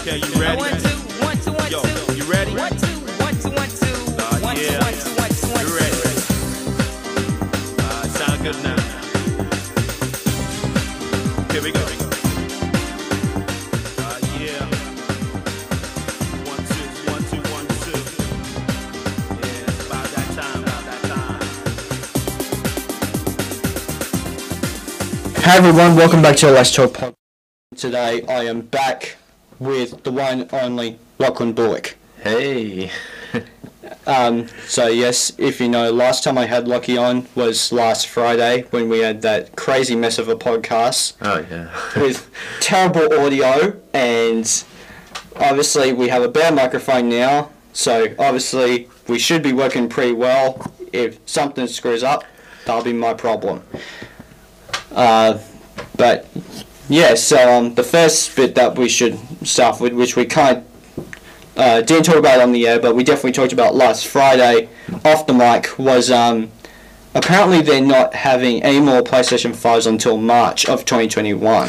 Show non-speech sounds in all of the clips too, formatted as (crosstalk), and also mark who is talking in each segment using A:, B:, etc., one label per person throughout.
A: Okay, you ready?
B: One, two, one, two, one,
A: Yo,
B: two.
A: you ready?
B: One, two, one, two, one, two.
A: Uh,
B: One, two,
A: yeah.
B: one, two, one, two, one,
A: You ready? Uh, sound good now. Here we go. Uh, yeah. One, two, one, two, one, two. Yeah, about that time, about that time.
C: Hey everyone, welcome back to the Let's Talk podcast. Today I am back with the one only Lachlan Bullock.
D: Hey. (laughs)
C: Um, so yes, if you know, last time I had Lockie on was last Friday when we had that crazy mess of a podcast
D: Oh yeah. (laughs)
C: with terrible audio and obviously we have a better microphone now, so obviously we should be working pretty well. If something screws up, that'll be my problem. Uh, but yeah, so um, the first bit that we should start with, which we kind of uh, didn't talk about on the air, but we definitely talked about last Friday off the mic, was um, apparently they're not having any more PlayStation 5s until March of 2021.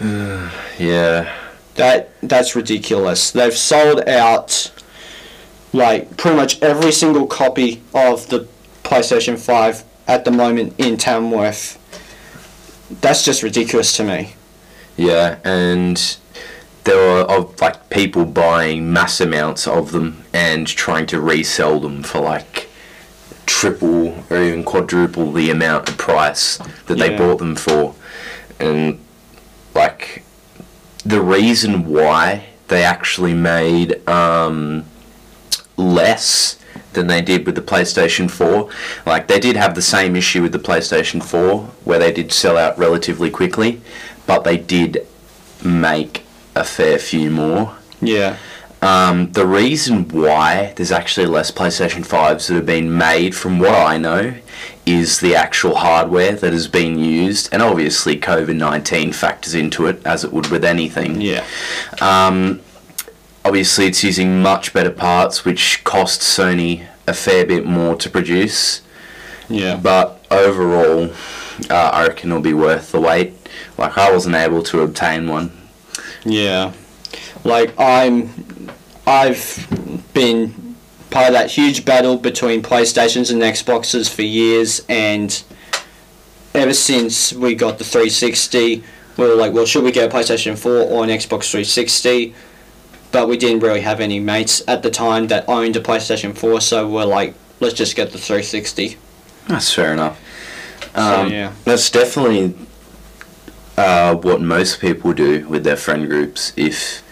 C: (sighs)
D: yeah.
C: That that's ridiculous. They've sold out like pretty much every single copy of the PlayStation 5 at the moment in Tamworth. That's just ridiculous to me.
D: Yeah, and there were of like people buying mass amounts of them and trying to resell them for like triple or even quadruple the amount of price that they bought them for. And like the reason why they actually made um, less than they did with the PlayStation 4. Like they did have the same issue with the PlayStation 4 where they did sell out relatively quickly, but they did make a fair few more.
C: Yeah.
D: Um, the reason why there's actually less PlayStation 5s that have been made, from what I know, is the actual hardware that has been used, and obviously COVID 19 factors into it, as it would with anything.
C: Yeah.
D: Um, obviously, it's using much better parts, which cost Sony a fair bit more to produce.
C: Yeah.
D: But overall, uh, I reckon it'll be worth the wait. Like I wasn't able to obtain one.
C: Yeah. Like I'm I've been part of that huge battle between PlayStations and Xboxes for years and ever since we got the 360 we were like, well should we get a PlayStation 4 or an Xbox 360? But we didn't really have any mates at the time that owned a PlayStation 4 so we're like, let's just get the 360.
D: That's fair enough.
C: So,
D: Um,
C: yeah.
D: That's definitely uh, what most people do with their friend groups if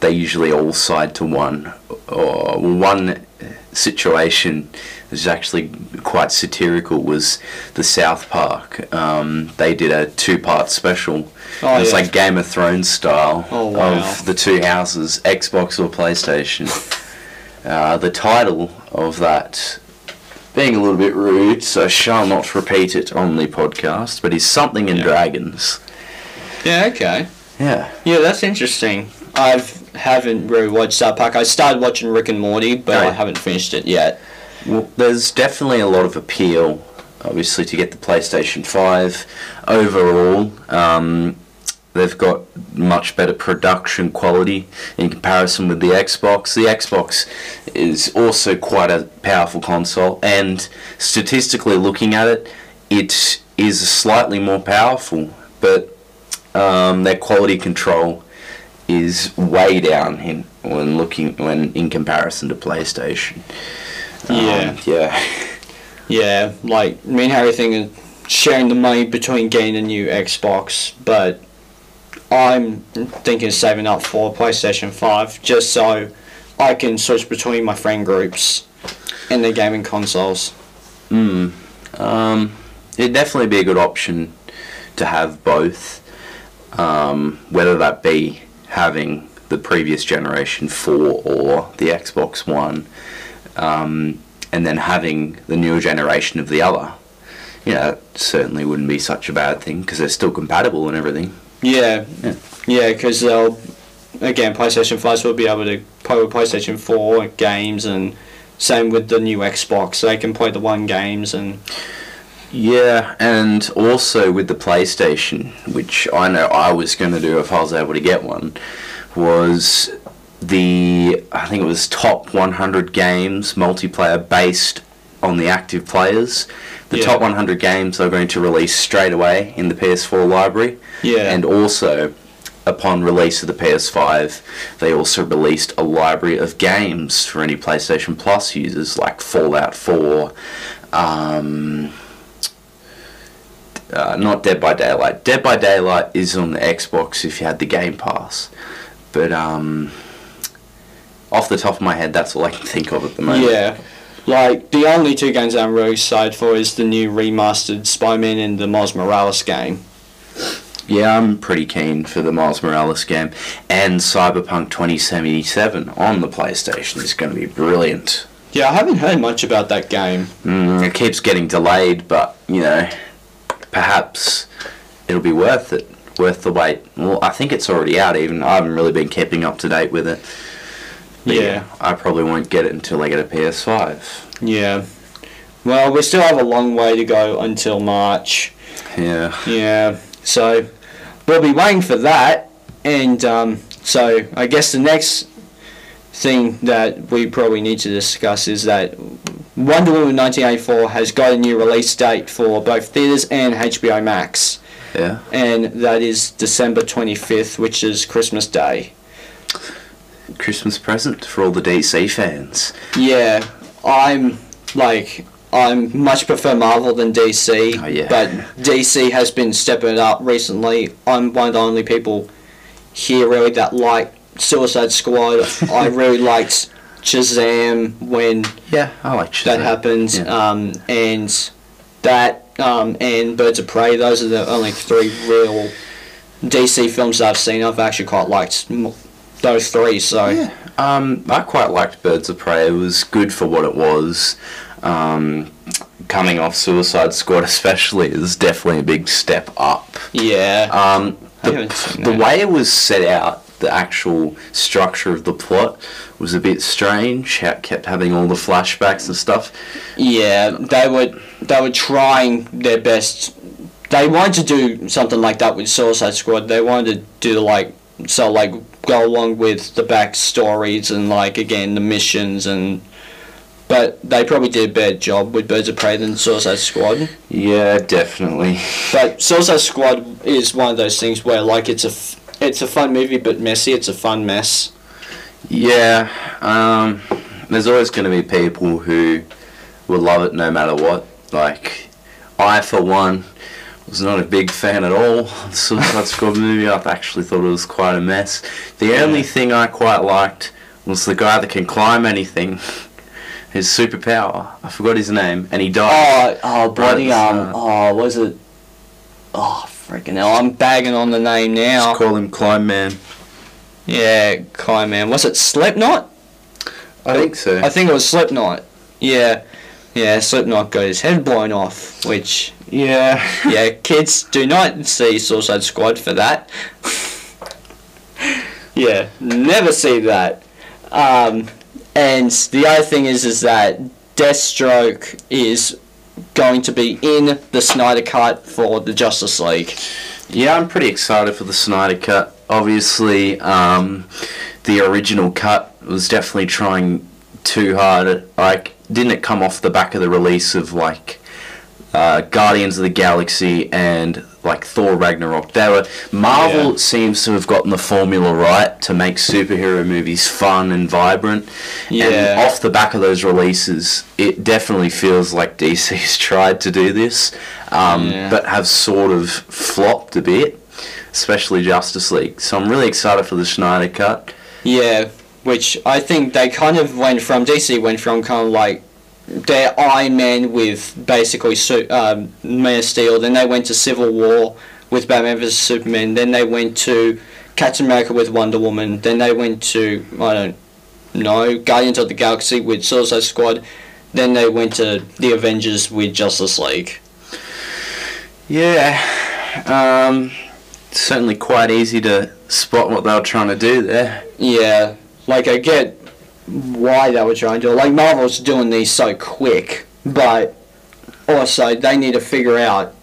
D: they usually all side to one. Or one situation is actually quite satirical was the South Park. Um, they did a two-part special.
C: Oh,
D: it was
C: yeah.
D: like Game of Thrones style
C: Oh, wow.
D: of the two houses, Xbox or PlayStation. Uh, the title of that being a little bit rude, so I shall not repeat it on the podcast, but he's something in
C: Yeah.
D: dragons.
C: Yeah, okay.
D: Yeah.
C: Yeah, that's interesting. I haven't really watched South Park. I started watching Rick and Morty, but I haven't finished it yet.
D: Well, there's definitely a lot of appeal, obviously, to get the PlayStation 5. Overall, um, they've got much better production quality in comparison with the Xbox. The Xbox is also quite a powerful console, and statistically looking at it, it is slightly more powerful, but um, their quality control is way down in when looking when in comparison to PlayStation.
C: Yeah.
D: Um, yeah. (laughs)
C: Yeah, like me and Harry think of sharing the money between getting a new Xbox, but I'm thinking of saving up for PlayStation 5 just so I can switch between my friend groups and their gaming consoles.
D: Mm. Um, it'd definitely be a good option to have both. Um, whether that be having the previous generation 4 or the Xbox One, um, and then having the newer generation of the other. You know, it certainly wouldn't be such a bad thing because they're still compatible and everything.
C: Yeah,
D: Yeah.
C: because they'll again PlayStation 5s will be able to play with PlayStation 4 games, and same with the new Xbox. They can play the one games, and
D: Yeah, and also with the PlayStation, which I know I was going to do if I was able to get one, was the I think it was top 100 games multiplayer based on the active players. The
C: Yeah.
D: top 100 games they're going to release straight away in the PS4 library.
C: Yeah.
D: And also, upon release of the PS5, they also released a library of games for any PlayStation Plus users, like Fallout 4, um, uh, not Dead by Daylight. Dead by Daylight is on the Xbox if you had the Game Pass, but um, off the top of my head, that's all I can think of at the moment.
C: Yeah. Like, the only two games I'm really excited for is the new remastered Spider-Man and the Miles Morales game.
D: Yeah, I'm pretty keen for the Miles Morales game, and Cyberpunk 2077 on the PlayStation is going to be brilliant.
C: Yeah, I haven't heard much about that game.
D: Mm, it keeps getting delayed, but you know, perhaps it'll be worth it, worth the wait. Well, I think it's already out. Even I haven't really been keeping up to date with it. But
C: Yeah.
D: I probably won't get it until I get a PS5.
C: Yeah. Well, we still have a long way to go until March.
D: Yeah.
C: Yeah. So we'll be waiting for that, and um, so I guess the next thing that we probably need to discuss is that Wonder Woman 1984 has got a new release date for both theaters and HBO Max,
D: Yeah.
C: and that is December 25th, which is Christmas Day.
D: Christmas present for all the DC fans.
C: Yeah, I'm like I'm much prefer Marvel than DC,
D: Oh, yeah.
C: but DC has been stepping it up recently. I'm one of the only people here really that like Suicide Squad. (laughs) I really liked Shazam when
D: Yeah, I like
C: that
D: Shazam.
C: happened,
D: Yeah.
C: um, and that um, and Birds of Prey. Those are the only three real DC films that I've seen. I've actually quite liked those three. So
D: Yeah. Um, I quite liked Birds of Prey. It was good for what it was. Um, coming off Suicide Squad, especially, is definitely a big step up.
C: yeah.
D: Um, the, the way it was set out, the actual structure of the plot was a bit strange. How it kept having all the flashbacks and stuff.
C: Yeah, they were they were trying their best. They wanted to do something like that with Suicide Squad. They wanted to do like so like go along with the backstories and like again the missions and. But they probably did a better job with Birds of Prey than Suicide Squad.
D: Yeah, definitely.
C: But Suicide Squad is one of those things where like it's a f- it's a fun movie but messy. It's a fun mess.
D: Yeah, um, there's always going to be people who will love it no matter what. Like, I, for one, was not a big fan at all of the Suicide (laughs) Squad movie. I actually thought it was quite a mess. The only thing I quite liked was the guy that can climb anything. (laughs) His superpower. I forgot his name, and he died.
C: Oh, oh, bloody um, oh, was it? Oh, freaking hell! I'm bagging on the name now.
D: Just call him Climb Man.
C: Yeah, Climb Man. Was it Slipknot?
D: I think so.
C: I think it was Slipknot. Yeah, yeah. Slipknot got his head blown off. Which,
D: yeah.
C: yeah, kids do not see Suicide Squad for that. yeah, never see that. Um, and the other thing is, is that Deathstroke is going to be in the Snyder Cut for the Justice League.
D: Yeah, I'm pretty excited for the Snyder Cut. Obviously, um, the original cut was definitely trying too hard. Like, didn't it come off the back of the release of like uh, Guardians of the Galaxy and like Thor Ragnarok? They were Marvel
C: Yeah.
D: seems to have gotten the formula right to make superhero movies fun and vibrant. And
C: Yeah.
D: off the back of those releases, it definitely feels like DC's (laughs) tried to do this, um,
C: Yeah.
D: but have sort of flopped a bit, especially Justice League. So I'm really excited for the Snyder cut.
C: Yeah, which I think they kind of went from DC went from kind of like their Iron Man with basically um, Man of Steel. Then they went to Civil War with Batman vs Superman. Then they went to Captain America with Wonder Woman. Then they went to I don't know Guardians of the Galaxy with Suicide Squad. Then they went to the Avengers with Justice League.
D: Yeah, um, certainly quite easy to spot what they were trying to do there.
C: Yeah, like I get why they were trying to do it. Like Marvel's doing these so quick, but also they need to figure out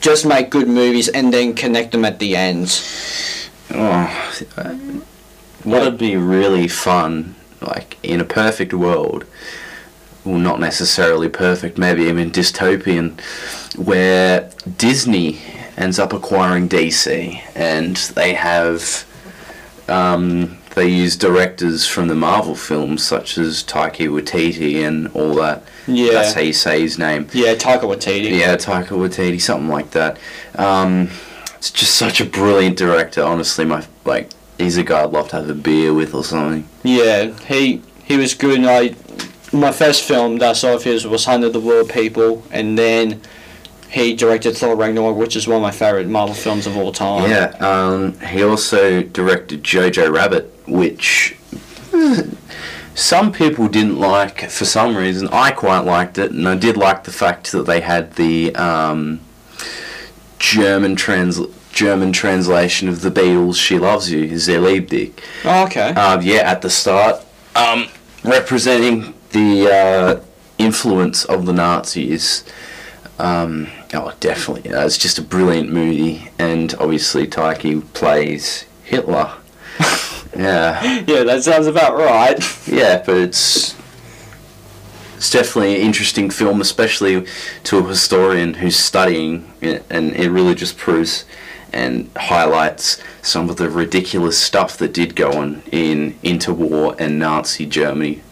C: just make good movies and then connect them at the end.
D: Oh, What'd be really fun, like in a perfect world, well, not necessarily perfect, maybe even dystopian, where Disney ends up acquiring DC and they have. Um, they use directors from the Marvel films, such as Taika Waititi and all that.
C: Yeah.
D: That's how you say his name.
C: Yeah, Taika Waititi.
D: Yeah, Taika Waititi, something like that. Um, it's just such a brilliant director. Honestly, my like, he's a guy I'd love to have a beer with or something.
C: Yeah, he he was good. And I my first film that I saw of his was Hunt of the Wilderpeople, and then he directed Thor Ragnarok, which is one of my favorite Marvel films of all time.
D: Yeah. Um, he also directed Jojo Rabbit, which eh, some people didn't like for some reason. I quite liked it, and I did like the fact that they had the um, German trans. German translation of the Beatles' "She Loves You" is their lead dick.
C: Oh, okay.
D: Um, yeah, at the start, um, representing the uh, influence of the Nazis. Um, oh, definitely. Uh, it's just a brilliant movie, and obviously Taika plays Hitler. (laughs) yeah,
C: yeah, that sounds about right.
D: yeah, but it's it's definitely an interesting film, especially to a historian who's studying it, and it really just proves and highlights some of the ridiculous stuff that did go on in interwar and Nazi Germany.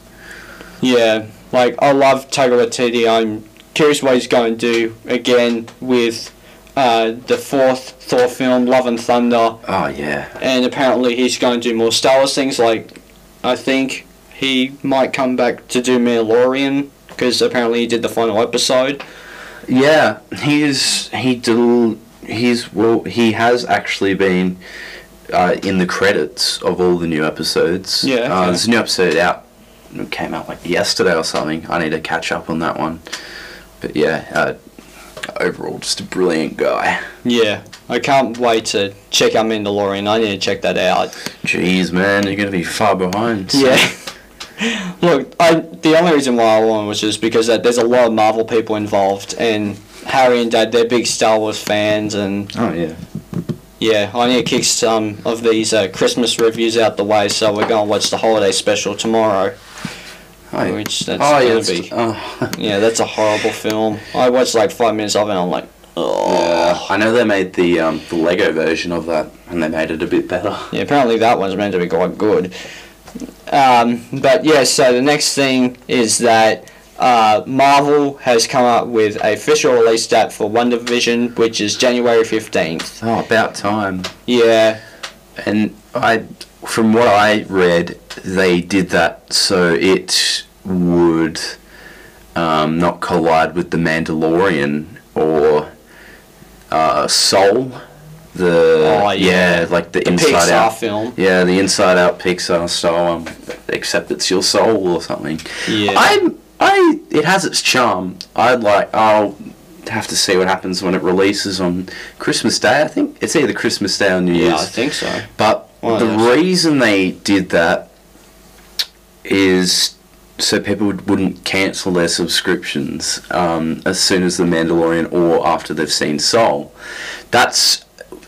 C: Yeah, like I love Taika Waititi. I'm curious what he's going to do again with uh, the fourth Thor film, Love and Thunder,
D: Oh yeah,
C: and apparently he's going to do more Star Wars things. Like I think he might come back to do Mandalorian because apparently he did the final episode.
D: yeah. He's he do he's well he has actually been uh, in the credits of all the new episodes.
C: Yeah,
D: uh, there's a new episode out. It came out like yesterday or something. I need to catch up on that one. But yeah, uh, overall, just a brilliant guy.
C: Yeah, I can't wait to check out Mandalorian. I need to check that out.
D: Jeez, man, you're gonna be far behind.
C: Yeah. (laughs) Look, I the only reason why I won was just because that there's a lot of Marvel people involved, and Harry and Dad they're big Star Wars fans, and
D: Oh yeah.
C: yeah, I need to kick some of these uh, Christmas reviews out the way, so we're going to watch the holiday special tomorrow.
D: Oh, yeah.
C: Which that's
D: oh, yeah,
C: gonna
D: it's-
C: be-
D: oh. (laughs)
C: Yeah, that's a horrible film. I watched like five minutes of it, and I'm like, oh.
D: Yeah, I know they made the um, the Lego version of that, and they made it a bit better. (laughs)
C: Yeah, apparently that one's meant to be quite good. Um, but yeah, so the next thing is that uh, Marvel has come up with a official release date for WandaVision, which is January 15th.
D: Oh, about time.
C: Yeah,
D: And I, from what I read, they did that so it would um, not collide with the Mandalorian or uh, Soul. The
C: Oh, yeah.
D: like the,
C: the
D: Inside
C: Pixar
D: Out.
C: film.
D: Yeah, the Inside Out Pixar style one, except it's your soul or something.
C: Yeah.
D: I'm I it has its charm. I'd like I'll have to see what happens when it releases on Christmas Day. I think it's either Christmas Day or New Year's.
C: Yeah, I think so.
D: But
C: Of
D: the reason they did that is so people would- wouldn't cancel their subscriptions um, as soon as The Mandalorian or after they've seen Soul. That's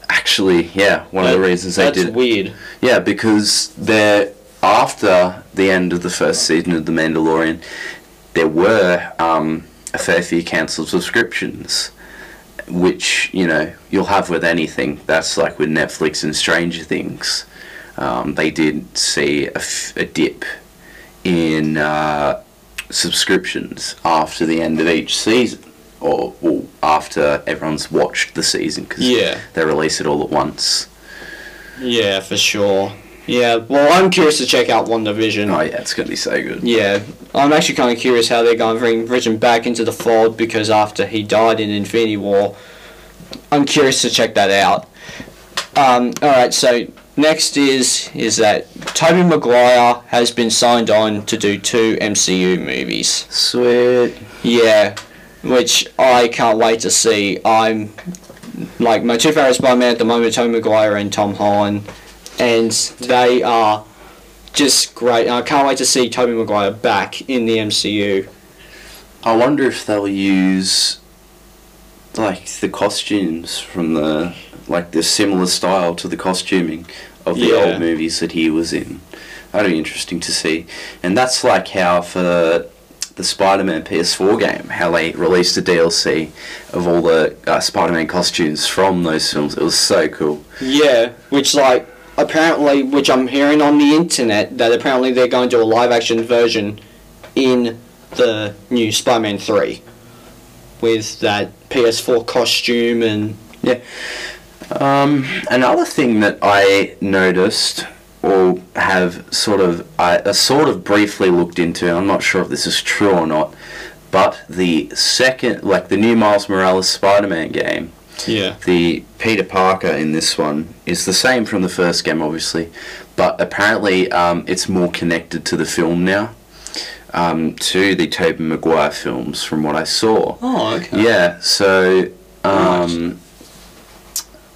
D: actually yeah one of the reasons they did. it.
C: weird.
D: Yeah, because they're after the end of the first season of The Mandalorian, there were um, a fair few cancelled subscriptions, which you know you'll have with anything. That's like with Netflix and Stranger Things. Um, they did see a, f- a dip in uh, subscriptions after the end of each season, or well, after everyone's watched the season because
C: Yeah.
D: they release it all at once.
C: Yeah, for sure. Yeah, well, I'm curious to check out WandaVision.
D: Oh yeah, it's gonna be so good.
C: Yeah, I'm actually kind of curious how they're going to bring Vision back into the fold because after he died in Infinity War, I'm curious to check that out. Um, all right, so next is is that Tobey Maguire has been signed on to do two MCU movies.
D: Sweet.
C: Yeah, which I can't wait to see. I'm like my two favorite Spider-Man at the moment, Tobey Maguire and Tom Holland, and they are just great. And I can't wait to see Tobey Maguire back in the MCU.
D: I wonder if they'll use like the costumes from the like the similar style to the costuming of the
C: Yeah.
D: old movies that he was in. That'd be interesting to see. And that's like how for the Spider-Man PS4 game, how they released a DLC of all the uh, Spider-Man costumes from those films. It was so cool.
C: Yeah, which like apparently, which I'm hearing on the internet that apparently they're going to do a live action version in the new Spider-Man Three with that PS4 costume and Yeah.
D: Um, another thing that I noticed or have sort of I uh, sort of briefly looked into, I'm not sure if this is true or not, but the second, like the new Miles Morales Spider-Man game,
C: yeah,
D: the Peter Parker in this one is the same from the first game, obviously, but apparently um, it's more connected to the film now, um, to the Tobey Maguire films, from what I saw.
C: Oh, okay.
D: Yeah, so um,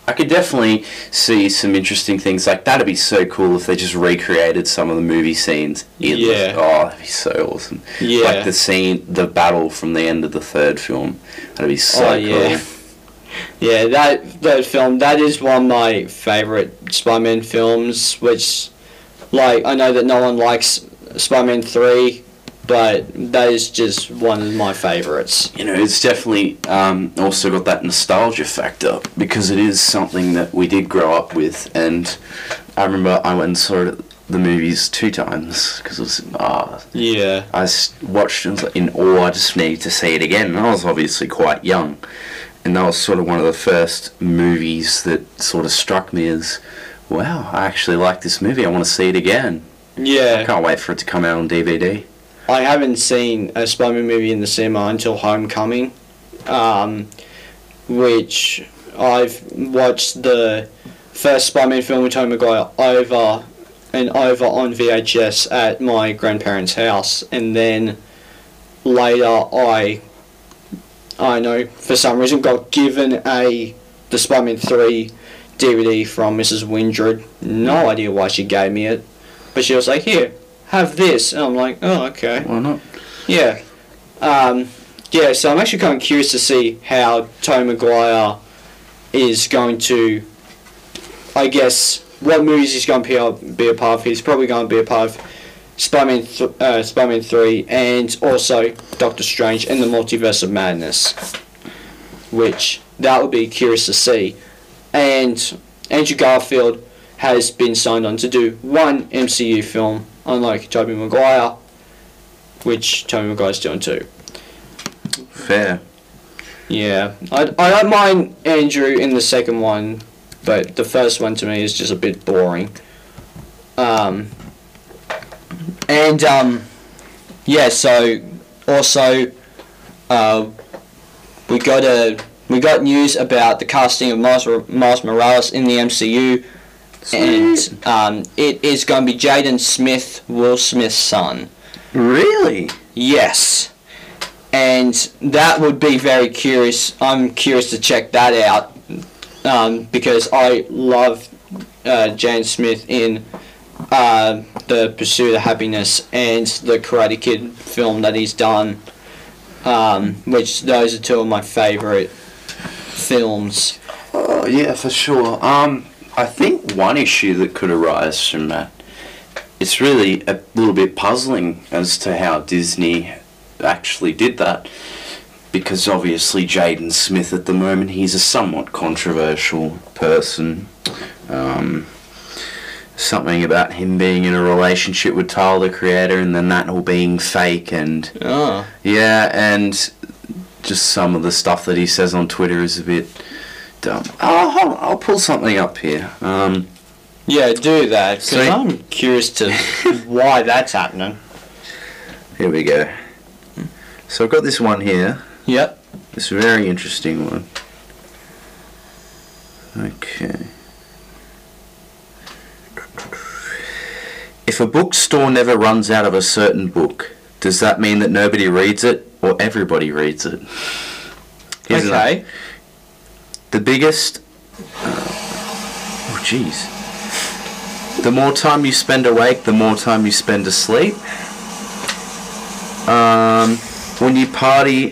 D: I could definitely see some interesting things like that'd be so cool if they just recreated some of the movie scenes. in the-
C: Yeah.
D: oh, that'd be so awesome.
C: Yeah.
D: Like the scene, the battle from the end of the third film. That'd be so
C: Oh,
D: cool.
C: yeah. Yeah, that that film that is one of my favorite Spider-Man films. Which, like, I know that no one likes Spider-Man Three, but that is just one of my favorites.
D: You know, it's definitely um, also got that nostalgia factor because it is something that we did grow up with, and I remember I went and saw it the movies two times because it was ah
C: Yeah,
D: I watched it and was like in awe. I just needed to see it again. And I was obviously quite young, and that was sort of one of the first movies that sort of struck me as, wow, I actually like this movie. I want to see it again.
C: Yeah.
D: I can't wait for it to come out on DVD.
C: I haven't seen a Spider-Man movie in the cinema until Homecoming, um, which I've watched the first Spider-Man film with Tobey Maguire over and over on VHS at my grandparents' house, and then later I, I know for some reason got given a the Spider-Man three DVD from Mrs. Windred. No idea why she gave me it, but she was like, "Here, have this," and I'm like, "Oh, okay."
D: Why not?
C: Yeah. Um, yeah, so I'm actually kind of curious to see how Tom Maguire is going to, I guess, what movies he's going to be a, be a part of. He's probably going to be a part of Spider-Man, th- uh, Spider-Man 3 and also Doctor Strange and the Multiverse of Madness, which that would be curious to see. And Andrew Garfield has been signed on to do one MCU film, unlike Tobey Maguire, which Tobey Maguire's doing too.
D: Fair.
C: Yeah, I, I don't mind Andrew in the second one, but the first one to me is just a bit boring. Um, and um, yeah, so also uh, we got a we got news about the casting of Miles, Miles Morales in the MCU, and um, it is going to be Jaden Smith, Will Smith's son.
D: Really?
C: Yes. And that would be very curious. I'm curious to check that out um, because I love uh, Jaden Smith in uh, The Pursuit of Happiness and the Karate Kid film that he's done, um, which those are two of my favorite films.
D: Oh yeah, for sure. Um, I think one issue that could arise from that, it's really a little bit puzzling as to how Disney actually did that, because obviously Jaden Smith at the moment he's a somewhat controversial person. Um, something about him being in a relationship with Tyler the Creator, and then that all being fake, and
C: Oh.
D: yeah, and just some of the stuff that he says on Twitter is a bit dumb. Oh, I'll pull something up here. Um,
C: Yeah, do that because
D: Sweet.
C: I'm curious to (laughs) why that's happening.
D: here we go. So I've got this one here.
C: Yep.
D: This very interesting one. Okay. If a bookstore never runs out of a certain book, does that mean that nobody reads it or everybody reads it? Here's another-
C: okay.
D: The biggest. Uh, oh, jeez. The more time you spend awake, the more time you spend asleep. Um, when you party,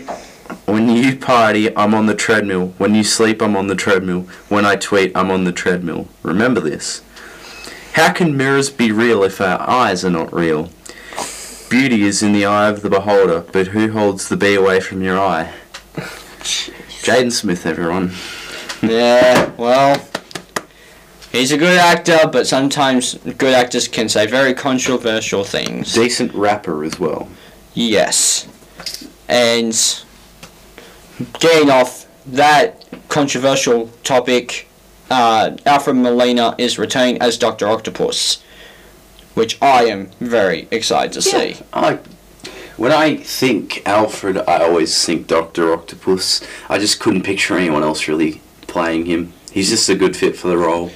D: when you party, I'm on the treadmill. When you sleep, I'm on the treadmill. When I tweet, I'm on the treadmill. Remember this. How can mirrors be real if our eyes are not real? Beauty is in the eye of the beholder, but who holds the bee away from your eye? Jaden Smith, everyone. (laughs)
C: Yeah, well, he's a good actor, but sometimes good actors can say very controversial things.
D: Decent rapper as well.
C: Yes. And getting off that controversial topic, uh, Alfred Molina is retained as Dr. Octopus, which I am very excited to see.
D: I, when I think Alfred, I always think Doctor Octopus. I just couldn't picture anyone else really playing him. He's just a good fit for the role.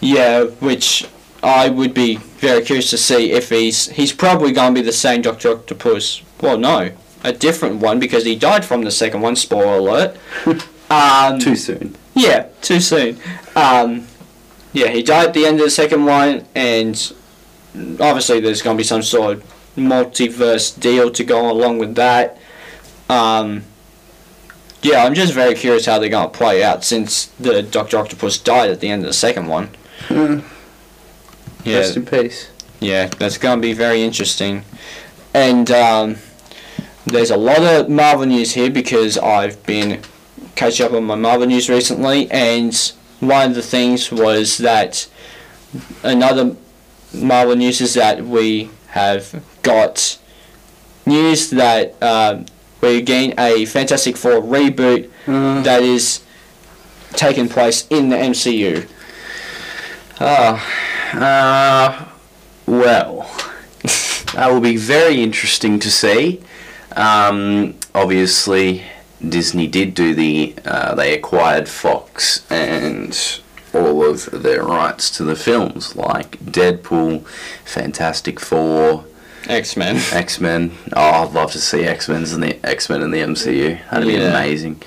C: Yeah, which I would be very curious to see if he's he's probably going to be the same Doctor Octopus. Well, no, a different one because he died from the second one. Spoiler alert. (laughs) um,
D: Too soon.
C: Yeah, too soon. Um, yeah, he died at the end of the second one, and obviously there's going to be some sort of multiverse deal to go along with that. Um, yeah, I'm just very curious how they're going to play out since the Doctor Octopus died at the end of the second one. Yeah,
D: Rest in peace.
C: yeah, that's going to be very interesting. And um, there's a lot of Marvel news here because I've been catching up on my Marvel news recently, and one of the things was that another Marvel news is that we have got news that uh, we're getting a Fantastic Four reboot that is taking place in the MCU.
D: Oh, uh, well, (laughs) that will be very interesting to see. Um, obviously, Disney did do the, uh, they acquired Fox and all of their rights to the films, like Deadpool, Fantastic Four,
C: X Men.
D: X Men. Oh, I'd love to see X Men's in the X Men in the MCU. That'd be amazing.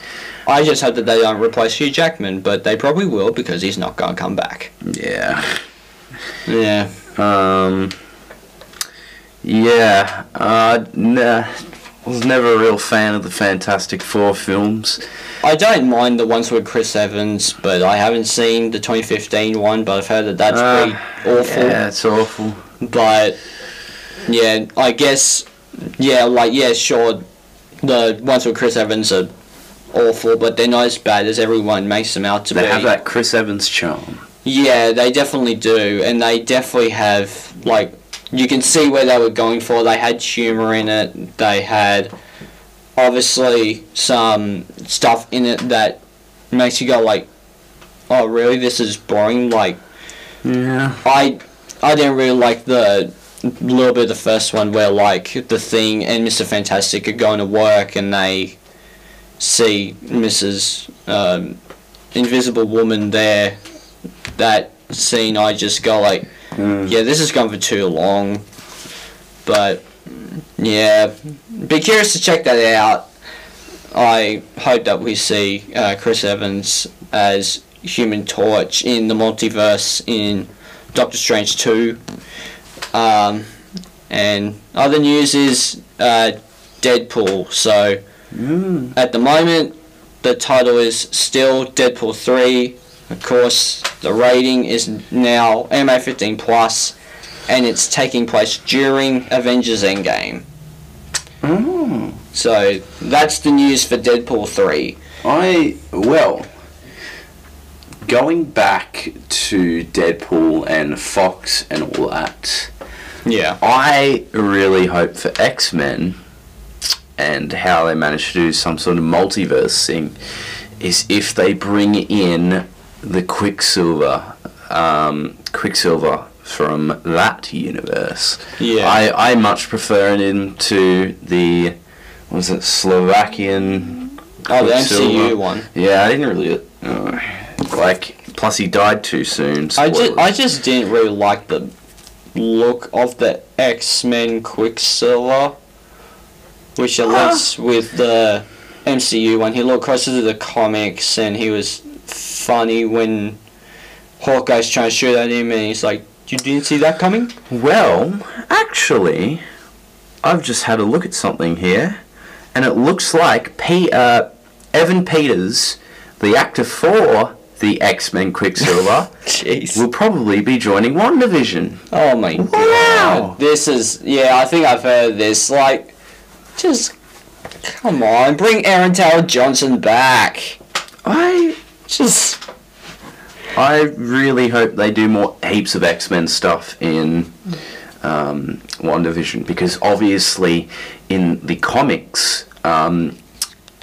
C: I just hope that they don't replace Hugh Jackman, but they probably will because he's not going to come back.
D: Yeah.
C: Yeah.
D: Um. Yeah. Uh. Nah. I was never a real fan of the Fantastic Four films.
C: I don't mind the ones with Chris Evans, but I haven't seen the 2015 one, but I've heard that that's
D: Uh,
C: pretty awful.
D: Yeah, it's awful.
C: But, yeah, I guess, yeah, like, yeah, sure, the ones with Chris Evans are awful, but they're not as bad as everyone makes them out to
D: They
C: be.
D: They have that Chris Evans charm.
C: Yeah, they definitely do, and they definitely have like you can see where they were going for. They had humor in it. They had obviously some stuff in it that makes you go like, "Oh, really? This is boring." Like
D: Yeah.
C: I, I didn't really like the little bit of the first one where like the Thing and Mister Fantastic are going to work and they see Mrs. Um, Invisible Woman there. That scene, I just go like,
D: Mm.
C: yeah, this has gone for too long. But yeah, be curious to check that out. I hope that we see uh, Chris Evans as Human Torch in the multiverse in Doctor Strange 2. Um, and other news is uh, Deadpool. So
D: Mm.
C: at the moment, the title is still Deadpool 3. Of course, the rating is now MA 15 plus, and it's taking place during Avengers Endgame.
D: Oh.
C: So that's the news for Deadpool 3.
D: I well, going back to Deadpool and Fox and all that.
C: Yeah.
D: I really hope for X Men and how they manage to do some sort of multiverse thing is if they bring in the Quicksilver, um, Quicksilver from that universe.
C: Yeah.
D: I, I much prefer him to the what was it Slovakian.
C: Oh, the MCU one.
D: Yeah, I didn't really uh, like. Plus, he died too soon.
C: I just. I just didn't really like the look of the X Men Quicksilver, which at least with the MCU one, he looked closer to the comics and he was funny when Hawkeye's trying to shoot at him and he's like, "You didn't see that coming?"
D: Well, actually, I've just had a look at something here, and it looks like P- uh, Evan Peters, the actor for the X Men Quicksilver, (laughs)
C: Jeez.
D: will probably be joining WandaVision.
C: Oh my
D: Wow.
C: god. This is yeah, I think I've heard this. Like just come on, bring Aaron Taylor Johnson back.
D: I
C: Just
D: I really hope they do more heaps of X Men stuff in um, WandaVision because obviously in the comics, um,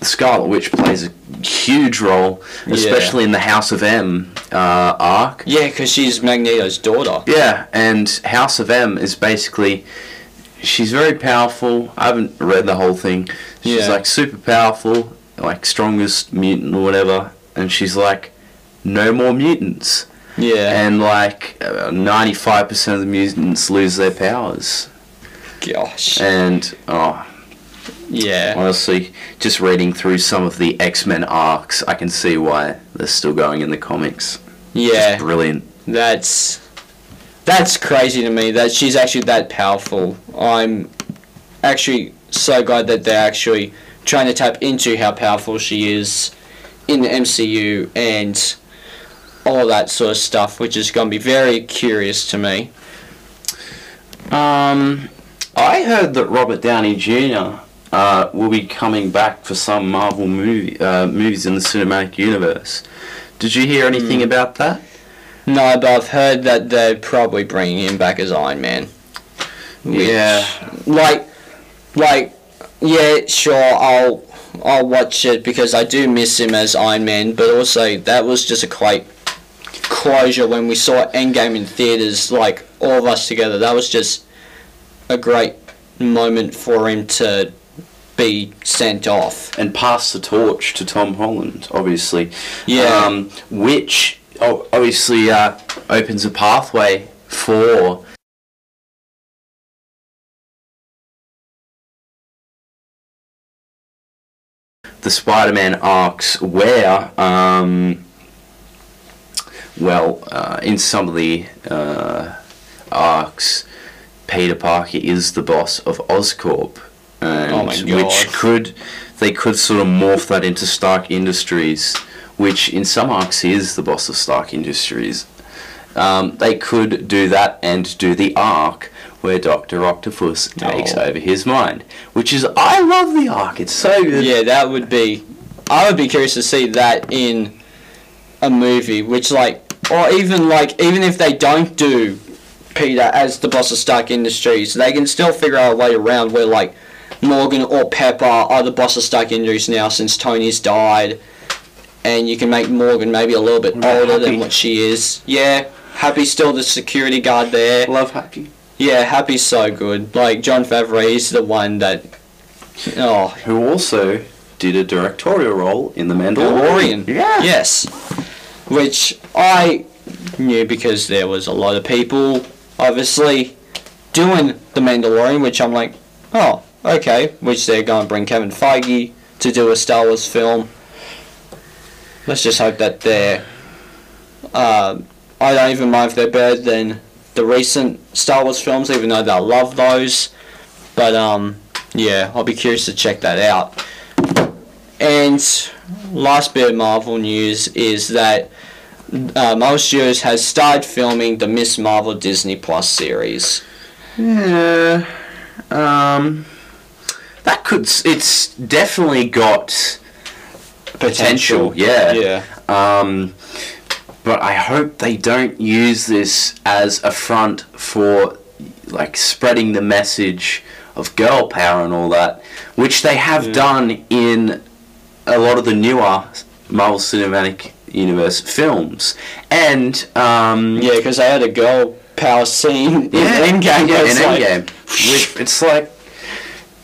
D: Scarlet Witch plays a huge role, especially in the House of M uh, arc.
C: yeah, because she's Magneto's daughter.
D: Yeah, and House of M is basically she's very powerful. I haven't read the whole thing. She's
C: Yeah.
D: like super powerful, like strongest mutant or whatever, and she's like no more mutants.
C: Yeah.
D: And like ninety five percent of the mutants lose their powers.
C: Gosh.
D: And oh,
C: Yeah.
D: honestly, just reading through some of the X Men arcs, I can see why they're still going in the comics.
C: Yeah.
D: Brilliant.
C: That's that's crazy to me that she's actually that powerful. I'm actually so glad that they're actually trying to tap into how powerful she is in the MCU and all that sort of stuff, which is going to be very curious to me.
D: Um, I heard that Robert Downey Jr. Uh, will be coming back for some Marvel movie uh, movies in the cinematic universe. Did you hear anything about that?
C: No, but I've heard that they're probably bringing him back as Iron Man. Which-
D: Yeah.
C: Like, like, yeah, sure, I'll, I'll watch it because I do miss him as Iron Man. But also, that was just a quite closure when we saw Endgame in theaters. Like all of us together, that was just a great moment for him to be sent off.
D: And pass the torch to Tom Holland, obviously.
C: Yeah.
D: Um, which obviously uh, opens a pathway for the Spider-Man arcs where, um, well, uh, in some of the uh, arcs, Peter Parker is the boss of Oscorp, and
C: Oh
D: which could they could sort of morph that into Stark Industries, which in some arcs he is the boss of Stark Industries. Um, they could do that and do the arc where Doctor Octopus takes
C: Oh.
D: over his mind, which is I love the arc. It's so good.
C: Yeah, that would be. I would be curious to see that in a movie, which like, or even like, even if they don't do Peter as the boss of Stark Industries, they can still figure out a way around where like Morgan or Pepper are the boss of Stark Industries now since Tony's died, and you can make Morgan maybe a little bit older
D: Happy.
C: than what she is. Yeah, Happy's still the security guard there.
D: love Happy.
C: Yeah, Happy's so good. Like Jon Favreau, is the one that. Oh,
D: Who also did a directorial role in The Mandalorian.
C: Mandalorian.
D: Yeah.
C: Yes. Which I knew because there was a lot of people obviously doing The Mandalorian, which I'm like, oh, okay. Which they're going to bring Kevin Feige to do a Star Wars film. Let's just hope that they're. Uh, I don't even mind if they're better than the recent Star Wars films, even though I love those. But um, yeah, I'll be curious to check that out. And last bit of Marvel news is that uh, Marvel Studios has started filming the Miss Marvel Disney Plus series.
D: Yeah. Um. That could. It's definitely got potential. Yeah.
C: Yeah.
D: Um. But I hope they don't use this as a front for like spreading the message of girl power and all that, which they have done in a lot of the newer Marvel Cinematic Universe films. And um,
C: Yeah, because they had a girl power scene
D: yeah,
C: in Endgame.
D: yeah, in
C: it's like-
D: Endgame. Which (laughs) it's like,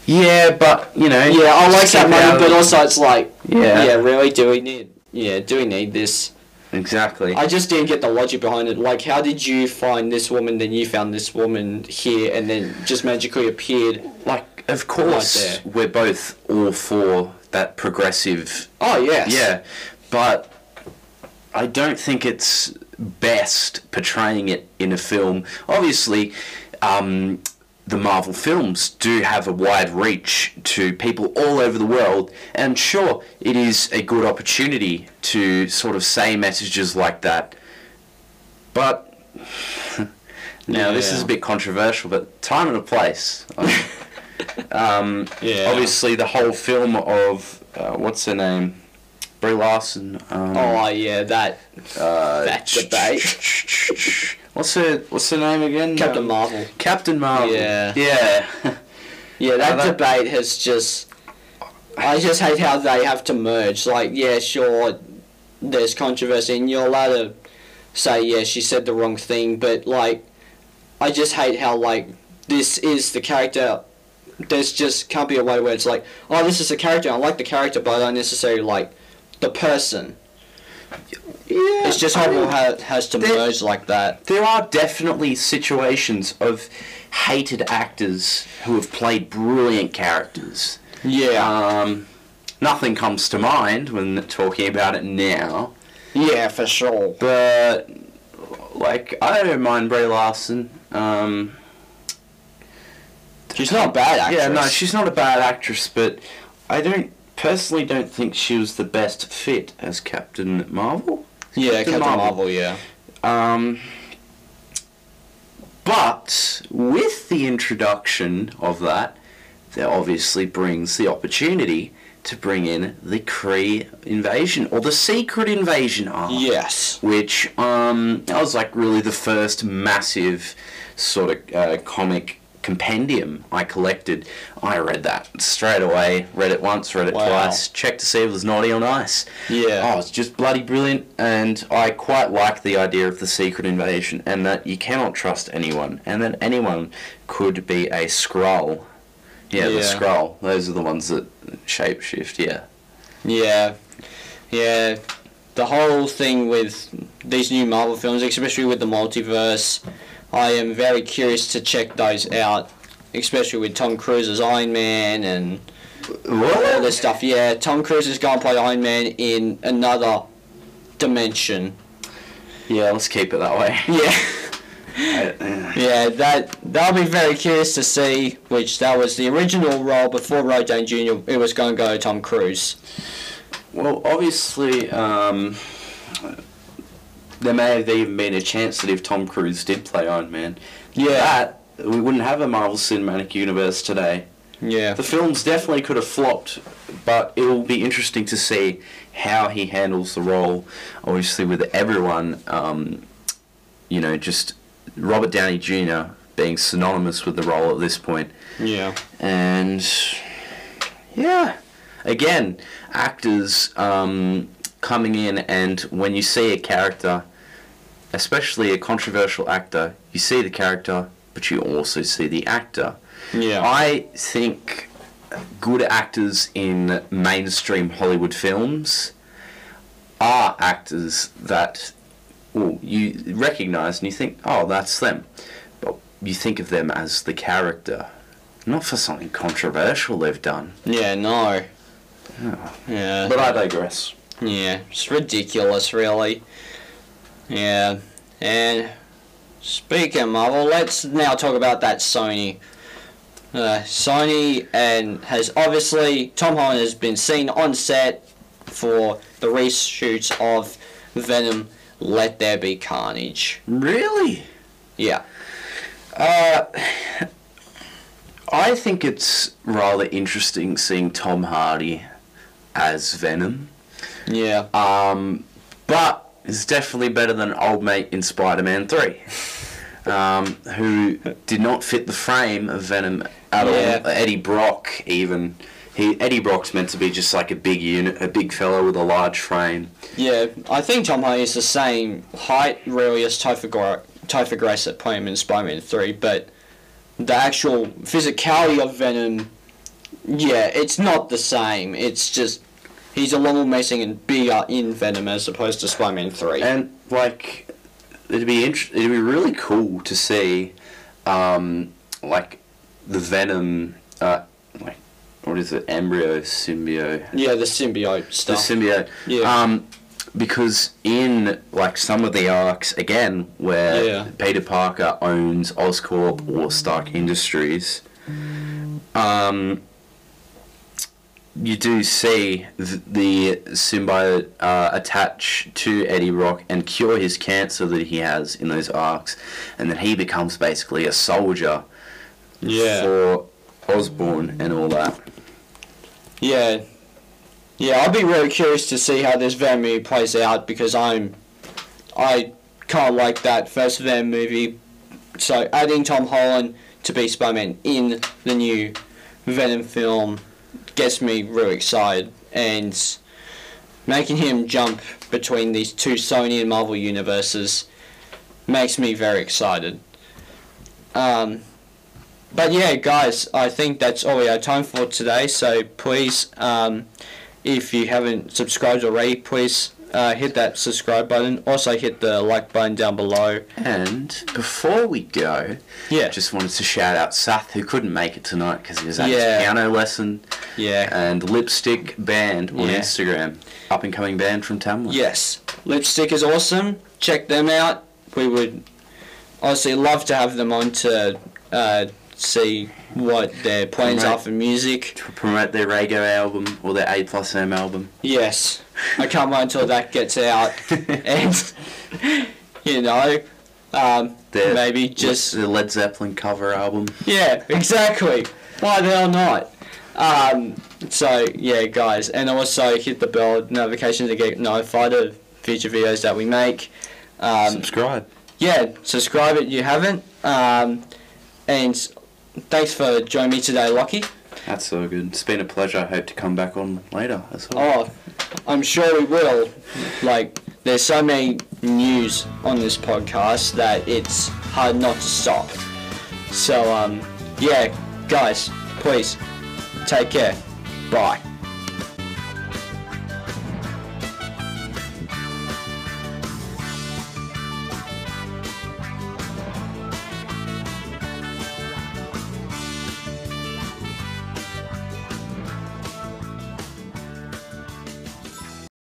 D: yeah, but you know,
C: Yeah, I like that moment, but also it's like,
D: Yeah.
C: yeah, really, do we need? Yeah, do we need this?
D: Exactly.
C: I just didn't get the logic behind it. Like, how did you find this woman, then you found this woman here, and then just magically appeared?
D: like, of course,
C: there.
D: we're both all for that progressive
C: Oh yes.
D: Yeah, but I don't think it's best portraying it in a film. Obviously, um, the Marvel films do have a wide reach to people all over the world, and sure, it is a good opportunity to sort of say messages like that. But (laughs) now this is a bit controversial, but time and a place. (laughs) um,
C: Yeah.
D: Obviously, the whole film of uh, what's her name, Brie Larson. Um,
C: Oh yeah, that
D: uh,
C: that debate.
D: What's her What's her name again?
C: Captain
D: Um,
C: Marvel.
D: Captain Marvel.
C: Yeah.
D: Yeah. (laughs)
C: Yeah, that,
D: that-
C: debate has just. I just hate how they have to merge. Like, yeah, sure, there's controversy, and you're allowed to say, yeah, she said the wrong thing, but, like, I just hate how, like, this is the character. There's just can't be a way where it's like, oh, this is a character, I like the character, but I don't necessarily like the person.
D: yeah.
C: It's just horrible how it has to
D: there-
C: merge like that.
D: there are definitely situations of hated actors who have played brilliant characters.
C: Yeah.
D: Um, nothing comes to mind when talking about it now,
C: yeah, for sure.
D: but like I don't mind Brie Larson. Um,
C: She's not a bad actress.
D: Yeah, no, she's not a bad actress, but I don't personally don't think she was the best fit as Captain Marvel.
C: Yeah,
D: Captain
C: Captain
D: Marvel.
C: Marvel, yeah.
D: Um, but with the introduction of that, that obviously brings the opportunity to bring in the Kree invasion or the secret invasion arc.
C: Yes.
D: Which um, that was like really the first massive sort of uh, comic compendium I collected. I read that straight away. Read it once, read it
C: Wow.
D: twice. Checked to see if it was naughty or nice.
C: Yeah.
D: Oh, it's just bloody brilliant, and I quite like the idea of the secret invasion, and that you cannot trust anyone, and that anyone could be a Skrull. Yeah, the Skrull. Those are the ones that shapeshift. Yeah.
C: Yeah, yeah. The whole thing with these new Marvel films, especially with the multiverse, I am very curious to check those out. Especially with Tom Cruise's Iron Man and all this stuff. Yeah, Tom Cruise is going to play Iron Man in another dimension.
D: Yeah, let's keep it that way. (laughs)
C: Yeah. (laughs) Yeah, that that'll be very curious to see. Which that was the original role before Downey Jr. It was going to go Tom Cruise.
D: Well, obviously, um, there may have even been a chance that if Tom Cruise did play Iron Man,
C: Yeah,
D: that we wouldn't have a Marvel Cinematic Universe today.
C: yeah,
D: The films definitely could have flopped, but it will be interesting to see how he handles the role. Obviously, with everyone, um, you know, just Robert Downey Jr. being synonymous with the role at this point,
C: yeah,
D: and yeah, again, actors um, coming in, and when you see a character, especially a controversial actor, you see the character, but you also see the actor.
C: yeah.
D: I think good actors in mainstream Hollywood films are actors that well, you recognize and you think, oh, that's them. But you think of them as the character, not for something controversial they've done.
C: Yeah, no. Yeah.
D: But I digress.
C: yeah, it's ridiculous, really. Yeah. And speaking of Marvel, let's now talk about that Sony. Uh, Sony and has obviously Tom Holland has been seen on set for the reshoots of Venom. Let there be carnage.
D: Really?
C: Yeah.
D: Uh, I think it's rather interesting seeing Tom Hardy as Venom.
C: Yeah.
D: Um, but it's definitely better than old mate in Spider-Man Three, um, who did not fit the frame of Venom at
C: Yeah.
D: all. Eddie Brock even. He, Eddie Brock's meant to be just like a big unit, a big fellow with a large frame.
C: Yeah, I think Tom Hardy is the same height really as Topher, Gra- Topher Grace that played him in Spider-Man 3, but the actual physicality of Venom, yeah, it's not the same. It's just he's a lot more menacing and bigger in Venom as opposed to Spider-Man 3.
D: And like, it'd be int- it'd be really cool to see, um, like, the Venom, uh, like, what is it, embryo, symbiote,
C: yeah, the symbiote stuff.
D: the symbiote.
C: Yeah.
D: Um, because in like some of the arcs again where
C: Yeah.
D: Peter Parker owns Oscorp or Stark Industries, um, you do see th- the symbiote uh, attach to Eddie Brock and cure his cancer that he has in those arcs, and then he becomes basically a soldier
C: Yeah.
D: for Osborn and all that.
C: Yeah. Yeah, I'll be really curious to see how this Venom movie plays out because I'm I kind of like that first Venom movie. So adding Tom Holland to be Spider-Man in the new Venom film gets me really excited and making him jump between these two Sony and Marvel universes makes me very excited. Um, but yeah, guys, I think that's all we have time for today. So please, um, if you haven't subscribed already, please uh, hit that subscribe button. Also, hit the like button down below.
D: And before we go,
C: Yeah,
D: just wanted to shout out Seth who couldn't make it tonight because he was at
C: Yeah.
D: his piano lesson
C: yeah,
D: and Lipstick Band on
C: Yeah.
D: Instagram, up and coming band from Tamworth.
C: yes. Lipstick is awesome. Check them out. We would honestly love to have them on to uh, see what their plans
D: Right.
C: are for music.
D: To promote their Rago album or their A plus M album.
C: Yes, I can't wait until that gets out, (laughs) and you know, um, maybe just
D: the Led Zeppelin cover album.
C: yeah, exactly. Why the hell not? Um, so yeah, guys, and also hit the bell notification to get notified of future videos that we make. Um,
D: Subscribe.
C: yeah, subscribe if you haven't. Um, and thanks for joining me today, Lockie.
D: That's so good. It's been a pleasure. I hope to come back on later as well.
C: Oh, I'm sure we will. Like, there's so many news on this podcast that it's hard not to stop. So, um, yeah, guys, please take care. Bye.